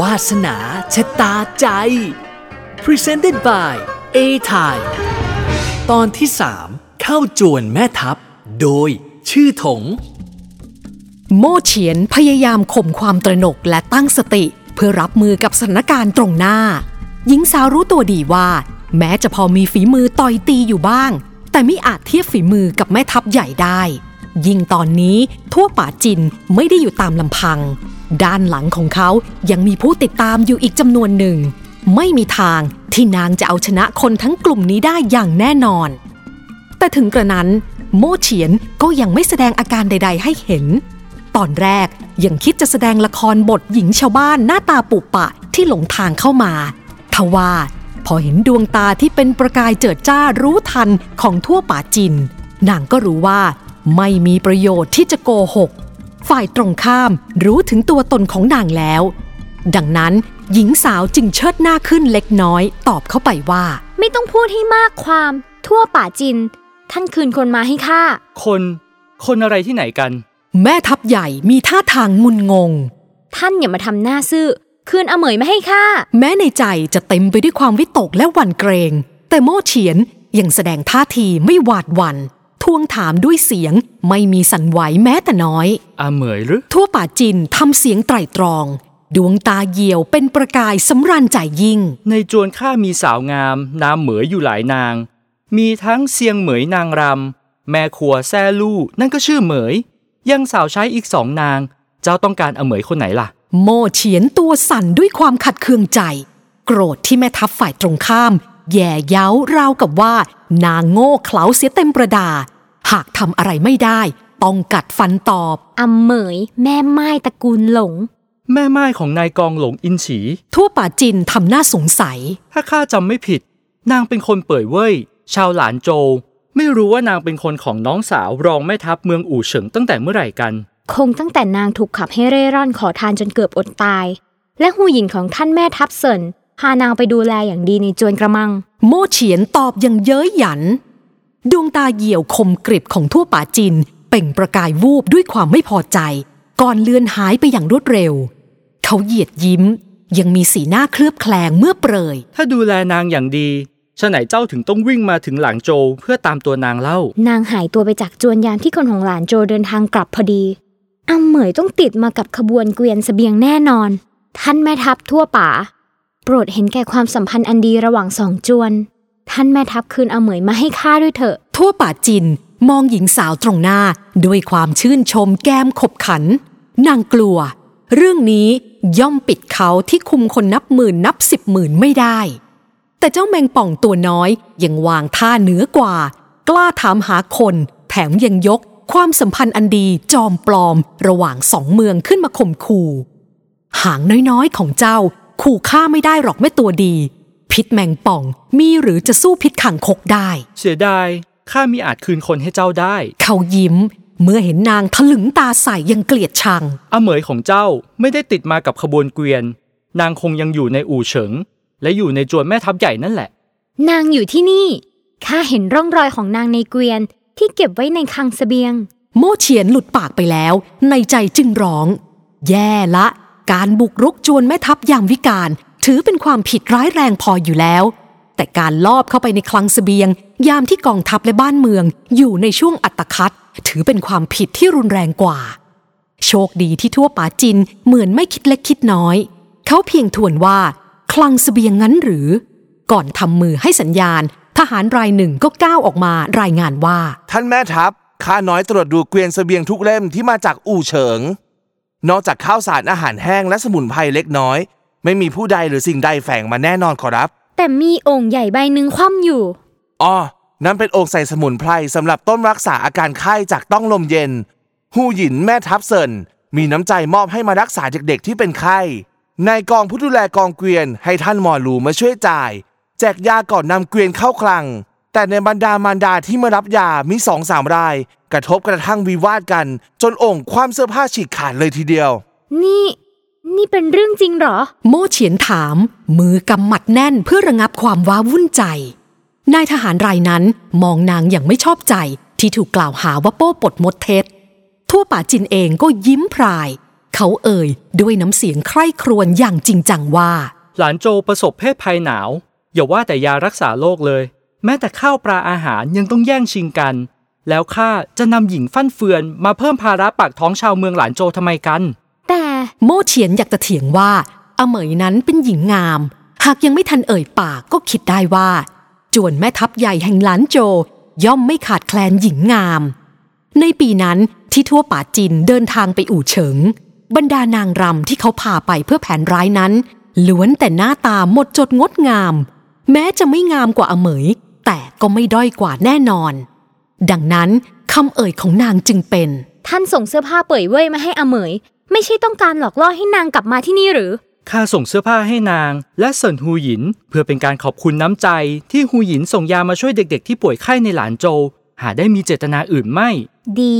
วาสนาชะตาใจ Presented by A t i ตอนที่ 3 เข้าจวนแม่ทัพ โดยชื่อถง โมเฉียนพยายามข่มความตระหนกและตั้งสติ เพื่อรับมือกับสถานการณ์ตรงหน้า หญิงสาวรู้ตัวดีว่า แม้จะพอมีฝีมือต่อยตีอยู่บ้าง แต่ไม่อาจเทียบฝีมือกับแม่ทัพใหญ่ได้ ยิ่งตอนนี้ทั่วป่าจินไม่ได้อยู่ตามลำพัง ด้านหลังของเขายังมีผู้ติดตามอยู่อีกจำนวนหนึ่ง ไม่มีทางที่นางจะเอาชนะคนทั้งกลุ่มนี้ได้อย่างแน่นอน แต่ถึงกระนั้น โมเฉียนก็ยังไม่แสดงอาการใด ๆ ให้เห็น ตอนแรกยังคิดจะแสดงละครบทหญิงชาวบ้านหน้าตาปุปะที่หลงทางเข้ามาทว่าพอเห็นดวงตาที่เป็นประกายเจิดจ้ารู้ทันของทั่วป่าจิน นางก็รู้ว่าไม่มีประโยชน์ที่จะโกหก ฝ่ายตรงข้ามรู้ถึงตัวตนของนางแล้ว ดังนั้นหญิงสาวจึงเชิดหน้าขึ้นเล็กน้อย ตอบเข้าไปว่า ไม่ต้องพูดให้มากความ ทั่วป่าจิน ท่านคืนคนมาให้ข้าคน คนอะไรที่ไหนกัน แม่ทัพใหญ่มีท่าทางงุนงง ท่านอย่ามาทำหน้าซื่อ คืนอเหมยมาให้ข้าแม้ในใจจะเต็มไปด้วยความวิตกและหวั่นเกรง แต่โม่เฉียนยังแสดงท่าทีไม่หวาดหวัน่น ทวงถามด้วยเสียงไม่มีสั่นไหวแม้แต่น้อยอาเหมยหรือ ทั่วป่าจินทำเสียงไตร่ตรอง ดวงตาเหี่ยวเป็นประกายสำราญใจยิ่ง ในจวนข้ามีสาวงาม นามเหมยอยู่หลายนาง มีทั้งเซียงเหมยนางรำแม่ครัวแซ่ลู่นั่นก็ชื่อเหมย ยังสาวใช้อีกสองนาง เจ้าต้องการอาเหมยคนไหนล่ะ โม่เฉียนตัวสั่นด้วยความขัดเคืองใจ โกรธที่แม่ทัพฝ่ายตรงข้าม แย่เย้าราวกับว่า นางโง่เขลาเสียเต็มประดา หากทำอะไรไม่ได้ ต้องกัดฟันตอบอเหมย แม่ไม้ตระกูลหลง แม่ไม้ของนายกองหลงอินฉี ทั่วป่าจินทำหน้าสงสัย ถ้าข้าจำไม่ผิด นางเป็นคนเปิดเว่ยชาวหลานโจวไม่รู้ว่านางเป็นคนของน้องสาวรองแม่ทัพเมืองอู่เฉิงตั้งแต่เมื่อไหร่กัน คงตั้งแต่นางถูกขับให้เร่ร่อนขอทานจนเกือบอดตาย และหูหญิงของท่านแม่ทัพเซิน พานางไปดูแลอย่างดีในจวนกระมัง โม่เฉียนตอบอย่างเย้ยหยัน ดวงตาเหี่ยวคมกริบของทั่วป่าจิน เปล่งประกายวูบด้วยความไม่พอใจ ก่อนเลือนหายไปอย่างรวดเร็ว เขาเหยียดยิ้ม ยังมีสีหน้าเคลือบแคลงเมื่อเปรย ถ้าดูแลนางอย่างดีฉะไหนเจ้าถึงต้องวิ่งมาถึงหลังโจวเพื่อตามตัวนางเล่า นางหายตัวไปจากจวนยามที่คนของหลานโจเดินทางกลับพอดีอเหมยต้องติดมากับขบวนเกวียนเสบียงแน่นอน ท่านแม่ทัพทั่วป่าโปรดเห็นแก่ความสัมพันธ์อันดีระหว่างสองจวน ท่านแม่ทัพคืนอเหมยมาให้ข้าด้วยเถอะ ทั่วป่าจินมองหญิงสาวตรงหน้าด้วยความชื่นชมแก้มขบขัน นางกลัว เรื่องนี้ย่อมปิดเขาที่คุมคนนับหมื่นนับสิบหมื่นไม่ได้ แต่เจ้าแมงป่องตัวน้อยยังวางท่าเหนือกว่า กล้าถามหาคน แถมยังยกความสัมพันธ์อันดีจอมปลอม ระหว่างสองเมืองขึ้นมาข่มขู่ หางน้อยๆของเจ้า ขู่ฆ่าไม่ได้หรอกแม่ตัวดี พิษแมงป่องมีหรือจะสู้พิษขังคกได้ เสียดายข้ามีอาจคืนคนให้เจ้าได้ เขายิ้ม เมื่อเห็นนางถลึงตาใส่ยังเกลียดชังอาเหมยของเจ้าไม่ได้ติดมากับขบวนเกวียน นางคงยังอยู่ในอู่เฉิง และอยู่ในจวนแม่ทัพใหญ่นั่นแหละ นางอยู่ที่นี่ข้าเห็นร่องรอยของนางในเกวียนที่เก็บไว้ในคลังเสบียง โม่เฉียนหลุดปากไปแล้ว ในใจจึงร้อง แย่ละ การบุกรุกจวนแม่ทัพยามวิการ ถือเป็นความผิดร้ายแรงพออยู่แล้ว แต่การลอบเข้าไปในคลังเสบียง ยามที่กองทัพและบ้านเมือง อยู่ในช่วงอัตคัดถือเป็นความผิดที่รุนแรงกว่า โชคดีที่ทั่วป่าจินเหมือนไม่คิดเล็กคิดน้อย เขาเพียงทวนว่า คลังเสบียงงั้นหรือ ก่อนทำมือให้สัญญาณ ทหารรายหนึ่งก็ก้าวออกมารายงานว่า ท่านแม่ทัพข้าน้อยตรวจดูเกวียนเสบียงทุกเล่มที่มาจากอู่เฉิง นอกจากข้าวสารอาหารแห้งและสมุนไพรเล็กน้อย ไม่มีผู้ใดหรือสิ่งใดแฝงมาแน่นอนขอรับ แต่มีโอ่งใหญ่ใบหนึ่งคว่ำอยู่อ๋อนั่นเป็นโองค์ใส่สมุนไพรสำหรับต้นรักษาอาการไข้จากต้องลมเย็น หูหยินแม่ทัพเซินมีน้ำใจมอบให้มารักษาเด็กๆที่เป็นไข้นายกองผู้ดูแลกองเกวียนให้ท่านหมอหลูมาช่วยจ่าย แจกยาก่อนนำเกวียนเข้าคลัง แต่ในบรรดามารดาที่มารับยามีสองสามราย กระทบกระทั่งวิวาทกัน จนองค์ความเสื้อผ้าฉีกขาดเลยทีเดียว นี่ นี่เป็นเรื่องจริงเหรอ โม่เฉียนถาม มือกำหมัดแน่นเพื่อระงับความว้าวุ่นใจ นายทหารรายนั้นมองนางอย่างไม่ชอบใจ ที่ถูกกล่าวหาว่าโป้ปดมดเท็จ ทั่วป่าจินเองก็ยิ้มพราย เขาเอ่ยด้วยน้ำเสียงใคร่ครวญอย่างจริงจังว่า หลานโจประสบเพศภัยหนาว อย่าว่าแต่ยารักษาโรคเลย แม้แต่ข้าวปลาอาหารยังต้องแย่งชิงกัน แล้วข้าจะนำหญิงฟั่นเฟือนมาเพิ่มภาระปากท้องชาวเมืองหลานโจทำไมกัน แต่โม่เฉียนอยากจะเถียงว่าอเหมยนั้นเป็นหญิงงาม หากยังไม่ทันเอ่ยปากก็คิดได้ว่า จวนแม่ทัพใหญ่แห่งหลานโจย่อมไม่ขาดแคลนหญิงงาม ในปีนั้นที่ทั่วป่าจินเดินทางไปอู่เฉิง บรรดานางรำที่เขาพาไปเพื่อแผนร้ายนั้นล้วนแต่หน้าตาหมดจดงดงาม แม้จะไม่งามกว่าอเหมย ก็ไม่ด้อยกว่าแน่นอน ดังนั้นคำเอ่ยของนางจึงเป็น ท่านส่งเสื้อผ้าเป่ยเว่ยมาให้อเหมย ไม่ใช่ต้องการหลอกล่อให้นางกลับมาที่นี่หรือ ข้าส่งเสื้อผ้าให้นาง และเซินฮูหยิน เพื่อเป็นการขอบคุณน้ำใจ ที่ฮูหยินส่งยามาช่วยเด็ก ๆ ที่ป่วยไข้ในหลานโจ หาได้มีเจตนาอื่นไม่ ดี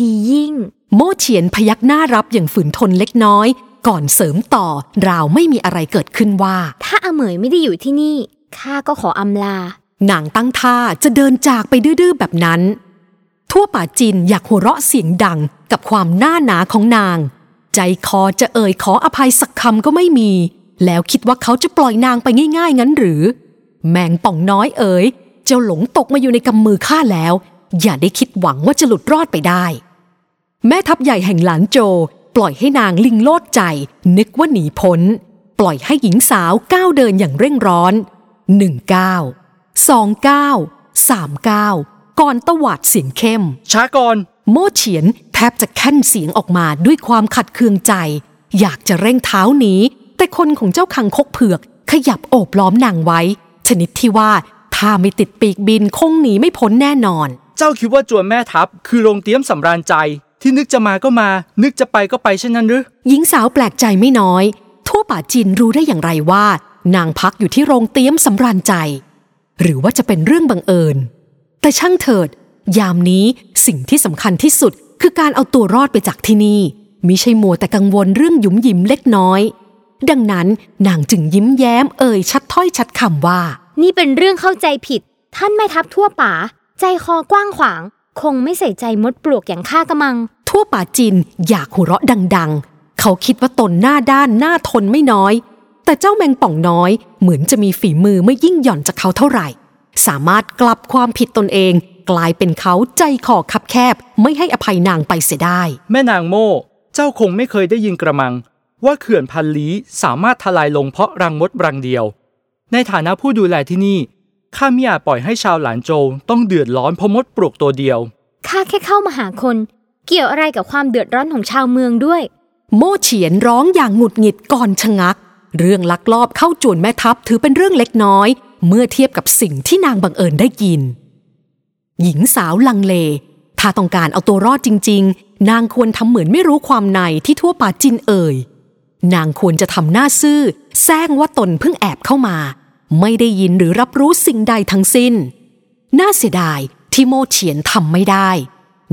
ดียิ่ง โม่เฉียนพยักหน้ารับอย่างฝืนทนเล็กน้อย ก่อนเสริมต่อราวไม่มีอะไรเกิดขึ้นว่า ถ้าอเหมยไม่ได้อยู่ที่นี่ข้าก็ขออำลา นางตั้งท่าจะเดินจากไปดื้อๆแบบนั้น ทั่วป่าจินอยากหัวเราะเสียงดังกับความหน้าหนาของนาง ใจคอจะเอ่ยขออภัยสักคำก็ไม่มี แล้วคิดว่าเขาจะปล่อยนางไปง่ายๆงั้นหรือ แมงป่องน้อยเอ๋ยเจ้าหลงตกมาอยู่ในกำมือข้าแล้ว อย่าได้คิดหวังว่าจะหลุดรอดไปได้ แม่ทัพใหญ่แห่งหลานโจ ปล่อยให้นางลิงโลดใจ นึกว่าหนีพ้น ปล่อยให้หญิงสาวก้าวเดินอย่างเร่งร้อนหนึ่งก้าว สองก้าวสามก้าวก่อนตวาดเสียงเข้ม ช้าก่อน โม่เฉียนแทบจะแค่นเสียงออกมาด้วยความขัดเคืองใจ อยากจะเร่งเท้าหนีแต่คนของเจ้าคังคกเผือก ขยับโอบล้อมนางไว้ ชนิดที่ว่าถ้าไม่ติดปีกบินคงหนีไม่พ้นแน่นอน เจ้าคิดว่าจวนแม่ทัพ คือโรงเตรียมสำราญใจ ที่นึกจะมาก็มา นึกจะไปก็ไปเช่นนั้นหรือ หญิงสาวแปลกใจไม่น้อย ทั่วป่าจีนรู้ได้อย่างไรว่า นางพักอยู่ที่โรงเตี้ยมสำราญใจ หรือว่าจะเป็นเรื่องบังเอิญ แต่ช่างเถิด ยามนี้สิ่งที่สำคัญที่สุดคือการเอาตัวรอดไปจากที่นี่มิใช่มัวแต่กังวลเรื่องหยุมหยิมเล็กน้อย ดังนั้นนางจึงยิ้มแย้มเอ่ยชัดถ้อยชัดคำว่า นี่เป็นเรื่องเข้าใจผิด ท่านแม่ทัพทั่วป่า ใจคอกว้างขวาง คงไม่ใส่ใจมดปลวกอย่างข้ากระมัง ทั่วป่าจินอยากหัวเราะดัง ๆ เขาคิดว่าตนหน้าด้านหน้าทนไม่น้อย แต่เจ้าแมงป่องน้อย เหมือนจะมีฝีมือไม่ยิ่งหย่อนจากเขาเท่าไหร่ สามารถกลับความผิดตนเอง กลายเป็นเขาใจคอคับแคบ ไม่ให้อภัยนางไปเสียได้ แม่นางโม่เจ้าคงไม่เคยได้ยินกระมัง ว่าเขื่อนพันลี้สามารถทลายลงเพราะรังมดรังเดียว ในฐานะผู้ดูแลที่นี่ข้าไม่อาจปล่อยให้ชาวหลานโจวต้องเดือดร้อนเพราะมดปลวกตัวเดียวข้าแค่เข้ามาหาคน เกี่ยวอะไรกับความเดือดร้อนของชาวเมืองด้วย โม่เฉียนร้องอย่างหงุดหงิดก่อนชะงัก เรื่องลักลอบเข้าจวนแม่ทัพถือเป็นเรื่องเล็กน้อย เมื่อเทียบกับสิ่งที่นางบังเอิญได้ยิน หญิงสาวลังเล ถ้าต้องการเอาตัวรอดจริง ๆ นางควรทำเหมือนไม่รู้ความในที่ทั่วป่าจินเอ่ย นางควรจะทำหน้าซื่อแซงว่าตนเพิ่งแอบเข้ามา ไม่ได้ยินหรือรับรู้สิ่งใดทั้งสิ้น น่าเสียดายที่โมเฉียนทำไม่ได้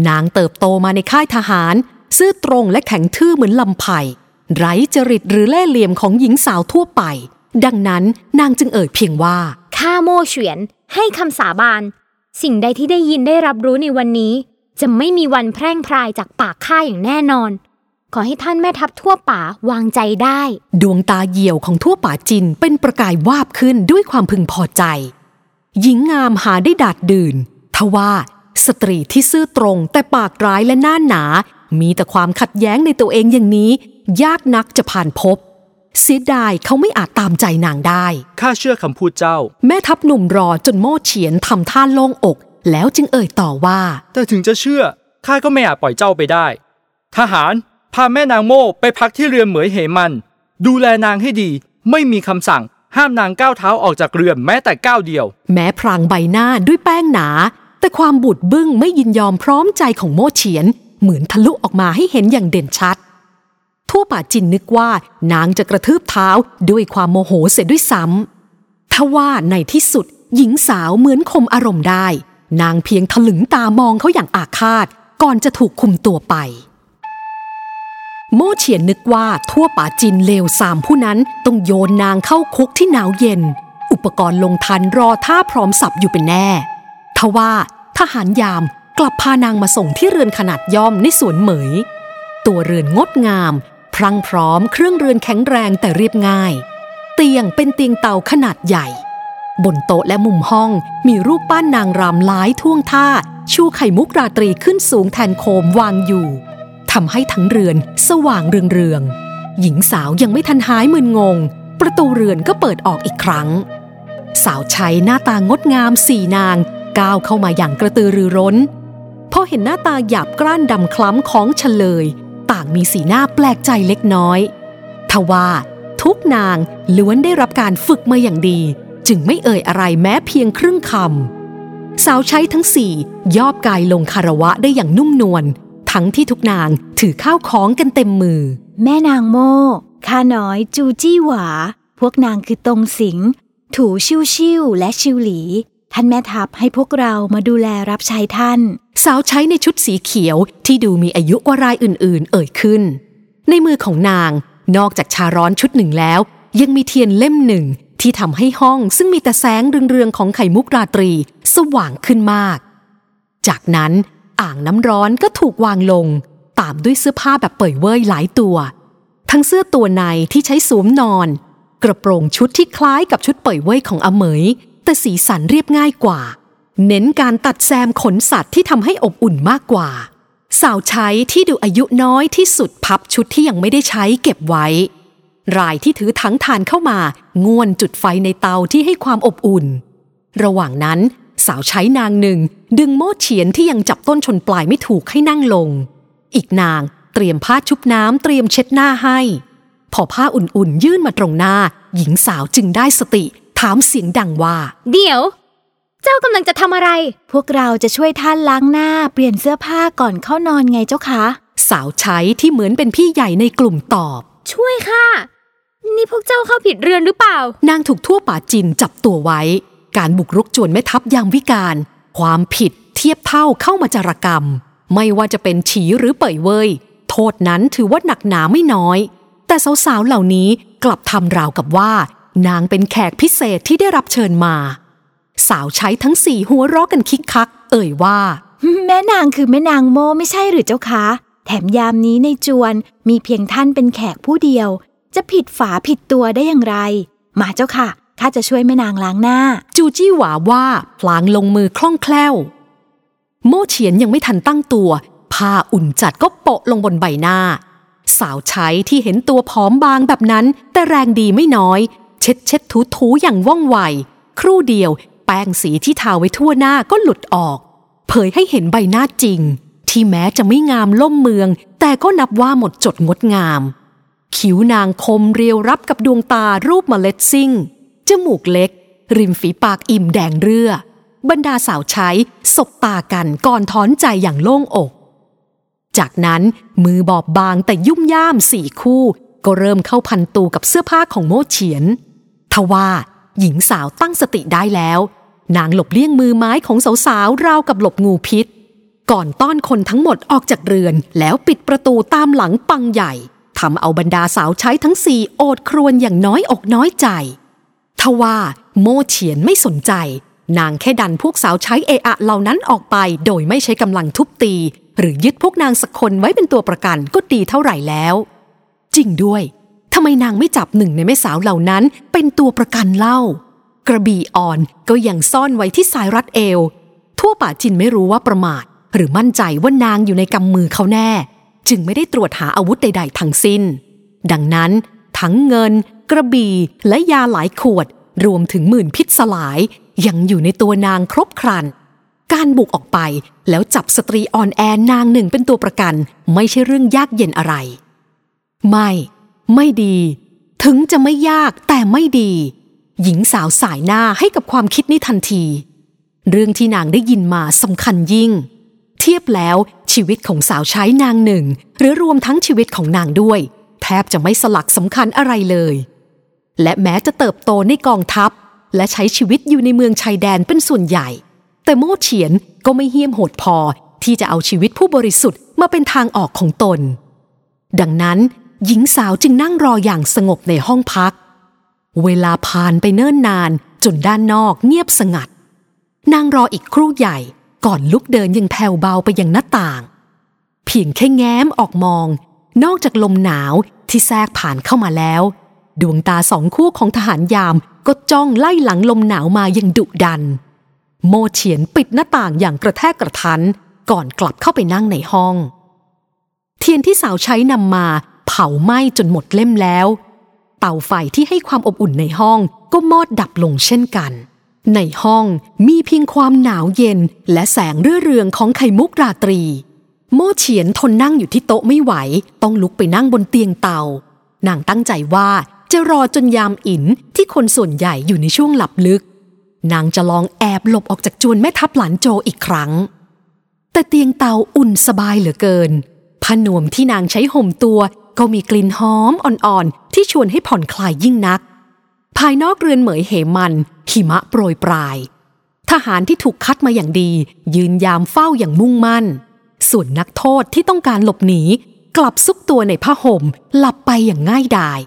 นางเติบโตมาในค่ายทหาร ซื่อตรงและแข็งทื่อเหมือนลำไผ่ ไร้จริตหรือเล่ห์เหลี่ยมของหญิงสาวทั่วไป ดังนั้นนางจึงเอ่ยเพียงว่า ข้าโม่เฉวียนให้คำสาบาน สิ่งใดที่ได้ยินได้รับรู้ในวันนี้ จะไม่มีวันแพร่งพรายจากปากข้าอย่างแน่นอน ขอให้ท่านแม่ทัพทั่วป่าวางใจได้ ดวงตาเหี่ยวของทั่วป่าจินเป็นประกายวาบขึ้นด้วยความพึงพอใจ หญิงงามหาได้ดาดดื่นทว่าสตรีที่ซื่อตรงแต่ปากร้ายและหน้าหนา มีแต่ความขัดแย้งในตัวเองอย่างนี้ ยากนักจะผ่านพบ เสียดายเขาไม่อาจตามใจนางได้ ข้าเชื่อคำพูดเจ้า แม่ทัพหนุ่มรอจนโม่เฉียนทำท่าโล่งอก แล้วจึงเอ่ยต่อว่า แต่ถึงจะเชื่อข้าก็ไม่อาจปล่อยเจ้าไปได้ ทหารพาแม่นางโม่ไปพักที่เรือนเหมยเหมัน ดูแลนางให้ดี ไม่มีคำสั่งห้ามนางก้าวเท้าออกจากเรือนแม้แต่ก้าวเดียว แม้พรางใบหน้าด้วยแป้งหนา แต่ความบุดบึ้งไม่ยินยอมพร้อมใจของโม่เฉียน เหมือนทะลุออกมาให้เห็นอย่างเด่นชัด ทั่วป่าจินนึกว่านางจะกระทืบเท้าด้วยความโมโหเสียด้วยซ้ำทว่าในที่สุดหญิงสาวเหมือนคมอารมณ์ได้ นางเพียงถลึงตามองเขาอย่างอาฆาต ก่อนจะถูกคุมตัวไป โมเฉียนนึกว่าทั่วป่าจินเลวสามผู้นั้นต้องโยนนางเข้าคุกที่หนาวเย็น อุปกรณ์ลงทันรอท่าพร้อมสับอยู่เป็นแน่ทว่าทหารยามกลับพานางมาส่งที่เรือนขนาดย่อมในสวนเหมย ตัวเรือนงดงาม พรั่งพร้อมเครื่องเรือนแข็งแรงแต่เรียบง่าย เตียงเป็นเตียงเตาขนาดใหญ่ บนโต๊ะและมุมห้องมีรูปปั้นนางรำหลายท่วงท่า ชูไข่มุกราตรีขึ้นสูงแทนโคมวางอยู่ทำให้ทั้งเรือนสว่างเรืองๆหญิงสาวยังไม่ทันหายมึนงง ประตูเรือนก็เปิดออกอีกครั้ง สาวใช้หน้าตางดงามสี่นางก้าวเข้ามาอย่างกระตือรือร้นพอเห็นหน้าตาหยาบกร้านดำคล้ำของเฉลย ต่างมีสีหน้าแปลกใจเล็กน้อย ทว่าทุกนางล้วนได้รับการฝึกมาอย่างดี จึงไม่เอ่ยอะไรแม้เพียงครึ่งคำสาวใช้ทั้งสี่ยอบกายลงคารวะได้อย่างนุ่มนวลทั้งที่ทุกนางถือข้าวของกันเต็มมือ แม่นางโม่ข้าน้อยจูจี้หวา พวกนางคือตรงสิง ถูชิวชิวและชิวหลี ท่านแม่ทัพให้พวกเรามาดูแลรับใช้ท่าน สาวใช้ในชุดสีเขียวที่ดูมีอายุกว่ารายอื่น ๆ เอ่ยขึ้น ในมือของนาง นอกจากชาร้อนชุดหนึ่งแล้ว ยังมีเทียนเล่มหนึ่งที่ทำให้ห้องซึ่งมีแต่แสงเรืองๆของไข่มุกราตรี สว่างขึ้นมาก จากนั้นอ่างน้ำร้อนก็ถูกวางลง ตามด้วยเสื้อผ้าแบบเปื่อยเว่ยหลายตัว ทั้งเสื้อตัวในที่ใช้สวมนอน กระโปรงชุดที่คล้ายกับชุดเปื่อยเว่ยของอเมย แต่สีสันเรียบง่ายกว่า เน้นการตัดแซมขนสัตว์ที่ทำให้อบอุ่นมากกว่า สาวใช้ที่ดูอายุน้อยที่สุดพับชุดที่ยังไม่ได้ใช้เก็บไว้ รายที่ถือถังทานเข้ามาง่วนจุดไฟในเตาที่ให้ความอบอุ่น ระหว่างนั้นสาวใช้นางหนึ่ง ดึงโม่เฉียนที่ยังจับต้นชนปลายไม่ถูกให้นั่งลง อีกนางเตรียมผ้าชุบน้ำเตรียมเช็ดหน้าให้ พอผ้าอุ่นๆ ยื่นมาตรงหน้า หญิงสาวจึงได้สติ ถามเสียงดังว่า เดี๋ยว เจ้ากำลังจะทำอะไร พวกเราจะช่วยท่านล้างหน้าเปลี่ยนเสื้อผ้าก่อนเข้านอนไงเจ้าคะ สาวใช้ที่เหมือนเป็นพี่ใหญ่ในกลุ่มตอบ ช่วยค่ะ นี่พวกเจ้าเข้าผิดเรือนหรือเปล่า นางถูกทั่วป่าจินจับตัวไว้ การบุกรุกจวนแม่ทัพยามวิการ ความผิดเทียบเท่าเข้ามาจารกรรม ไม่ว่าจะเป็นฉีหรือเป่ยเว่ยโทษนั้นถือว่าหนักหนาไม่น้อย แต่สาวๆเหล่านี้กลับทำราวกับว่า นางเป็นแขกพิเศษที่ได้รับเชิญมา สาวใช้ทั้งสี่หัวเราะกันคิกคัก เอ่ยว่า แม่นางคือแม่นางโมไม่ใช่หรือเจ้าคะ แถมยามนี้ในจวนมีเพียงท่านเป็นแขกผู้เดียว จะผิดฝาผิดตัวได้อย่างไร มาเจ้าค่ะข้าจะช่วยแม่นางล้างหน้า จูจี้หวาว่าพลางลงมือคล่องแคล่ว โม่เฉียนยังไม่ทันตั้งตัวผ้าอุ่นจัดก็โปะลงบนใบหน้า สาวใช้ที่เห็นตัวผอมบางแบบนั้น แต่แรงดีไม่น้อย เช็ดเช็ดถูถูอย่างว่องไว ครู่เดียวแป้งสีที่ทาไว้ทั่วหน้าก็หลุดออก เผยให้เห็นใบหน้าจริง ที่แม้จะไม่งามล่มเมือง แต่ก็นับว่าหมดจดงดงาม คิ้วนางคมเรียวรับกับดวงตารูปเมล็ดซิ่ง จมูกเล็ก ริมฝีปากอิ่มแดงเรือบรรดาสาวใช้สบตากันก่อนถอนใจอย่างโล่งอก จากนั้นมือบอบบางแต่ยุ่มย่ามสี่คู่ ก็เริ่มเข้าพันตูกับเสื้อผ้าของโมเฉียน ทว่าหญิงสาวตั้งสติได้แล้ว นางหลบเลี่ยงมือไม้ของสาวๆราวกับหลบงูพิษ ก่อนต้อนคนทั้งหมดออกจากเรือน แล้วปิดประตูตามหลังปังใหญ่ทำเอาบรรดาสาวใช้ทั้งสี่โอดครวญอย่างน้อยอกน้อยใจ ทว่าโมเฉียนไม่สนใจ นางแค่ดันพวกสาวใช้เออะเหล่านั้นออกไป โดยไม่ใช้กำลังทุบตี หรือยึดพวกนางสักคนไว้เป็นตัวประกันก็ดีเท่าไหร่แล้ว จริงด้วยำไมนางไม่จับหนึ่งในแม่สาวเหล่านั้น เป็นตัวประกันเล่า กระบี่อ่อนก็ยังซ่อนไว้ที่สายรัดเอว ทั่วป่าจินไม่รู้ว่าประมาท หรือมั่นใจว่านางอยู่ในกำมือเขาแน่ จึงไม่ได้ตรวจหาอาวุธใด ๆ ทั้งสิ้น ดังนั้น ทั้งเงิน กระบี่และยาหลายขวด รวมถึงหมื่นพิษสลาย ยังอยู่ในตัวนางครบครันการบุกออกไปแล้วจับสตรีอ่อนแอนางหนึ่งเป็นตัวประกัน ไม่ใช่เรื่องยากเย็นอะไร ไม่ ไม่ดี ถึงจะไม่ยากแต่ไม่ดี หญิงสาวสายหน้าให้กับความคิดนี้ทันที เรื่องที่นางได้ยินมาสำคัญยิ่ง เทียบแล้วชีวิตของสาวใช้นางหนึ่ง หรือรวมทั้งชีวิตของนางด้วย แทบจะไม่สลักสำคัญอะไรเลย และแม้จะเติบโตในกองทัพ และใช้ชีวิตอยู่ในเมืองชายแดนเป็นส่วนใหญ่ แต่โม่เฉียนก็ไม่เหี้ยมโหดพอที่จะเอาชีวิตผู้บริสุทธิ์มาเป็นทางออกของตน ดังนั้น หญิงสาวจึงนั่งรออย่างสงบในห้องพัก เวลาผ่านไปเนิ่นนานจนด้านนอกเงียบสงัด นางรออีกครู่ใหญ่ก่อนลุกเดินยังแผ่วเบาไปยังหน้าต่าง เพียงแค่แง้มออกมอง นอกจากลมหนาวที่แทรกผ่านเข้ามาแล้ว ดวงตาสองคู่ของทหารยามก็จ้องไล่หลังลมหนาวมาอย่างดุดัน โมเฉียนปิดหน้าต่างอย่างกระแทกกระทัน ก่อนกลับเข้าไปนั่งในห้อง เทียนที่สาวใช้นำมาาไหม้จนหมดเล่มแล้ว เตาไฟที่ให้ความอบอุ่นในห้องก็มอดดับลงเช่นกัน ในห้องมีเพียงความหนาวเย็นและแสงเรื่อเรืองของไข่มุกราตรี โม่เฉียนทนนั่งอยู่ที่โต๊ะไม่ไหว ต้องลุกไปนั่งบนเตียงเตานางตั้งใจว่าจะรอจนยามอินที่คนส่วนใหญ่อยู่ในช่วงหลับลึก นางจะลองแอบหลบออกจากจวนแม่ทัพหลานโจอีกครั้ง แต่เตียงเตาอุ่นสบายเหลือเกินผ้านวมที่นางใช้ห่มตัว ก็มีกลิ่นหอมอ่อนๆ ที่ชวนให้ผ่อนคลายยิ่งนัก ภายนอกเรือนเหมยเหมัน หิมะโปรยปลาย ทหารที่ถูกคัดมาอย่างดี ยืนยามเฝ้าอย่างมุ่งมั่น ส่วนนักโทษที่ต้องการหลบหนี กลับซุกตัวในผ้าห่ม หลับไปอย่างง่ายดาย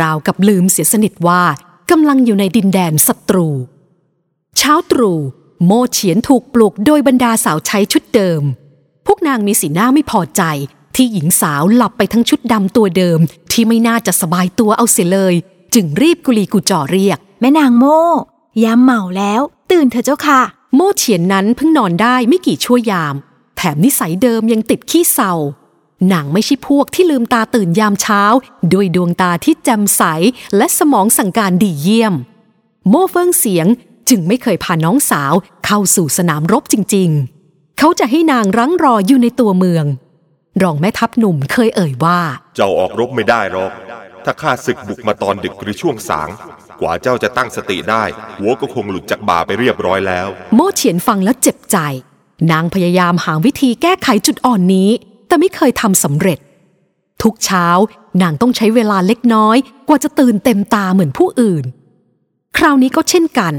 ราวกับลืมเสียสนิทว่ากำลังอยู่ในดินแดนศัตรู เช้าตรู่โมเฉียนถูกปลุกโดยบรรดาสาวใช้ชุดเดิม พวกนางมีสีหน้าไม่พอใจ ที่หญิงสาวหลับไปทั้งชุดดำตัวเดิม ที่ไม่น่าจะสบายตัวเอาเสียเลย จึงรีบกุลีกุจอเรียก แม่นางโม่ยามเหมาแล้ว ตื่นเถอะเจ้าค่ะ โม่เฉียนนั้นเพิ่งนอนได้ไม่กี่ชั่วยาม แถมนิสัยเดิมยังติดขี้เศร้านางไม่ใช่พวกที่ลืมตาตื่นยามเช้า ด้วยดวงตาที่แจ่มใสและสมองสั่งการดีเยี่ยม โม่เฟิงเสียงจึงไม่เคยพาน้องสาวเข้าสู่สนามรบจริง ๆ เขาจะให้นางรั้งรออยู่ในตัวเมือง รองแม่ทัพหนุ่มเคยเอ่ยว่า เจ้าออกรบไม่ได้หรอก ถ้าข้าศึกบุกมาตอนดึกหรือช่วงสาง กว่าเจ้าจะตั้งสติได้ หัวก็คงหลุดจากบ่าไปเรียบร้อยแล้ว โม่เฉียนฟังแล้วเจ็บใจ นางพยายามหาวิธีแก้ไขจุดอ่อนนี้ แต่ไม่เคยทำสำเร็จ ทุกเช้านางต้องใช้เวลาเล็กน้อย กว่าจะตื่นเต็มตาเหมือนผู้อื่น คราวนี้ก็เช่นกัน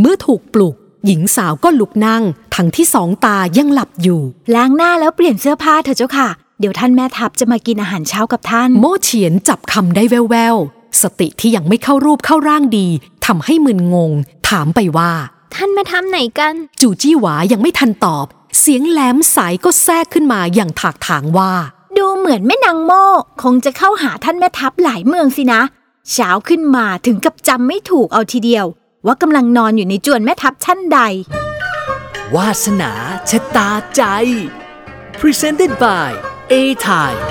เมื่อถูกปลุก หญิงสาวก็ลุกนั่ง ทั้งที่สองตายังหลับอยู่ ล้างหน้าแล้วเปลี่ยนเสื้อผ้าเถอะเจ้าค่ะ เดี๋ยวท่านแม่ทัพจะมากินอาหารเช้ากับท่าน โม่เฉียนจับคำได้แววๆ สติที่ยังไม่เข้ารูปเข้าร่างดีทำให้มึนงง ถามไปว่า ท่านมาทำไหนกัน จูจี้หวายังไม่ทันตอบ เสียงแหลมใสก็แทรกขึ้นมาอย่างถากถางว่า ดูเหมือนแม่นางโม่คงจะเข้าหาท่านแม่ทัพหลายเมืองสินะ เช้าขึ้นมาถึงกับจำไม่ถูกเอาทีเดียว ว่ากำลังนอนอยู่ในจวนแม่ทัพชั้นใด วาสนาชะตาใจ Presented by A Time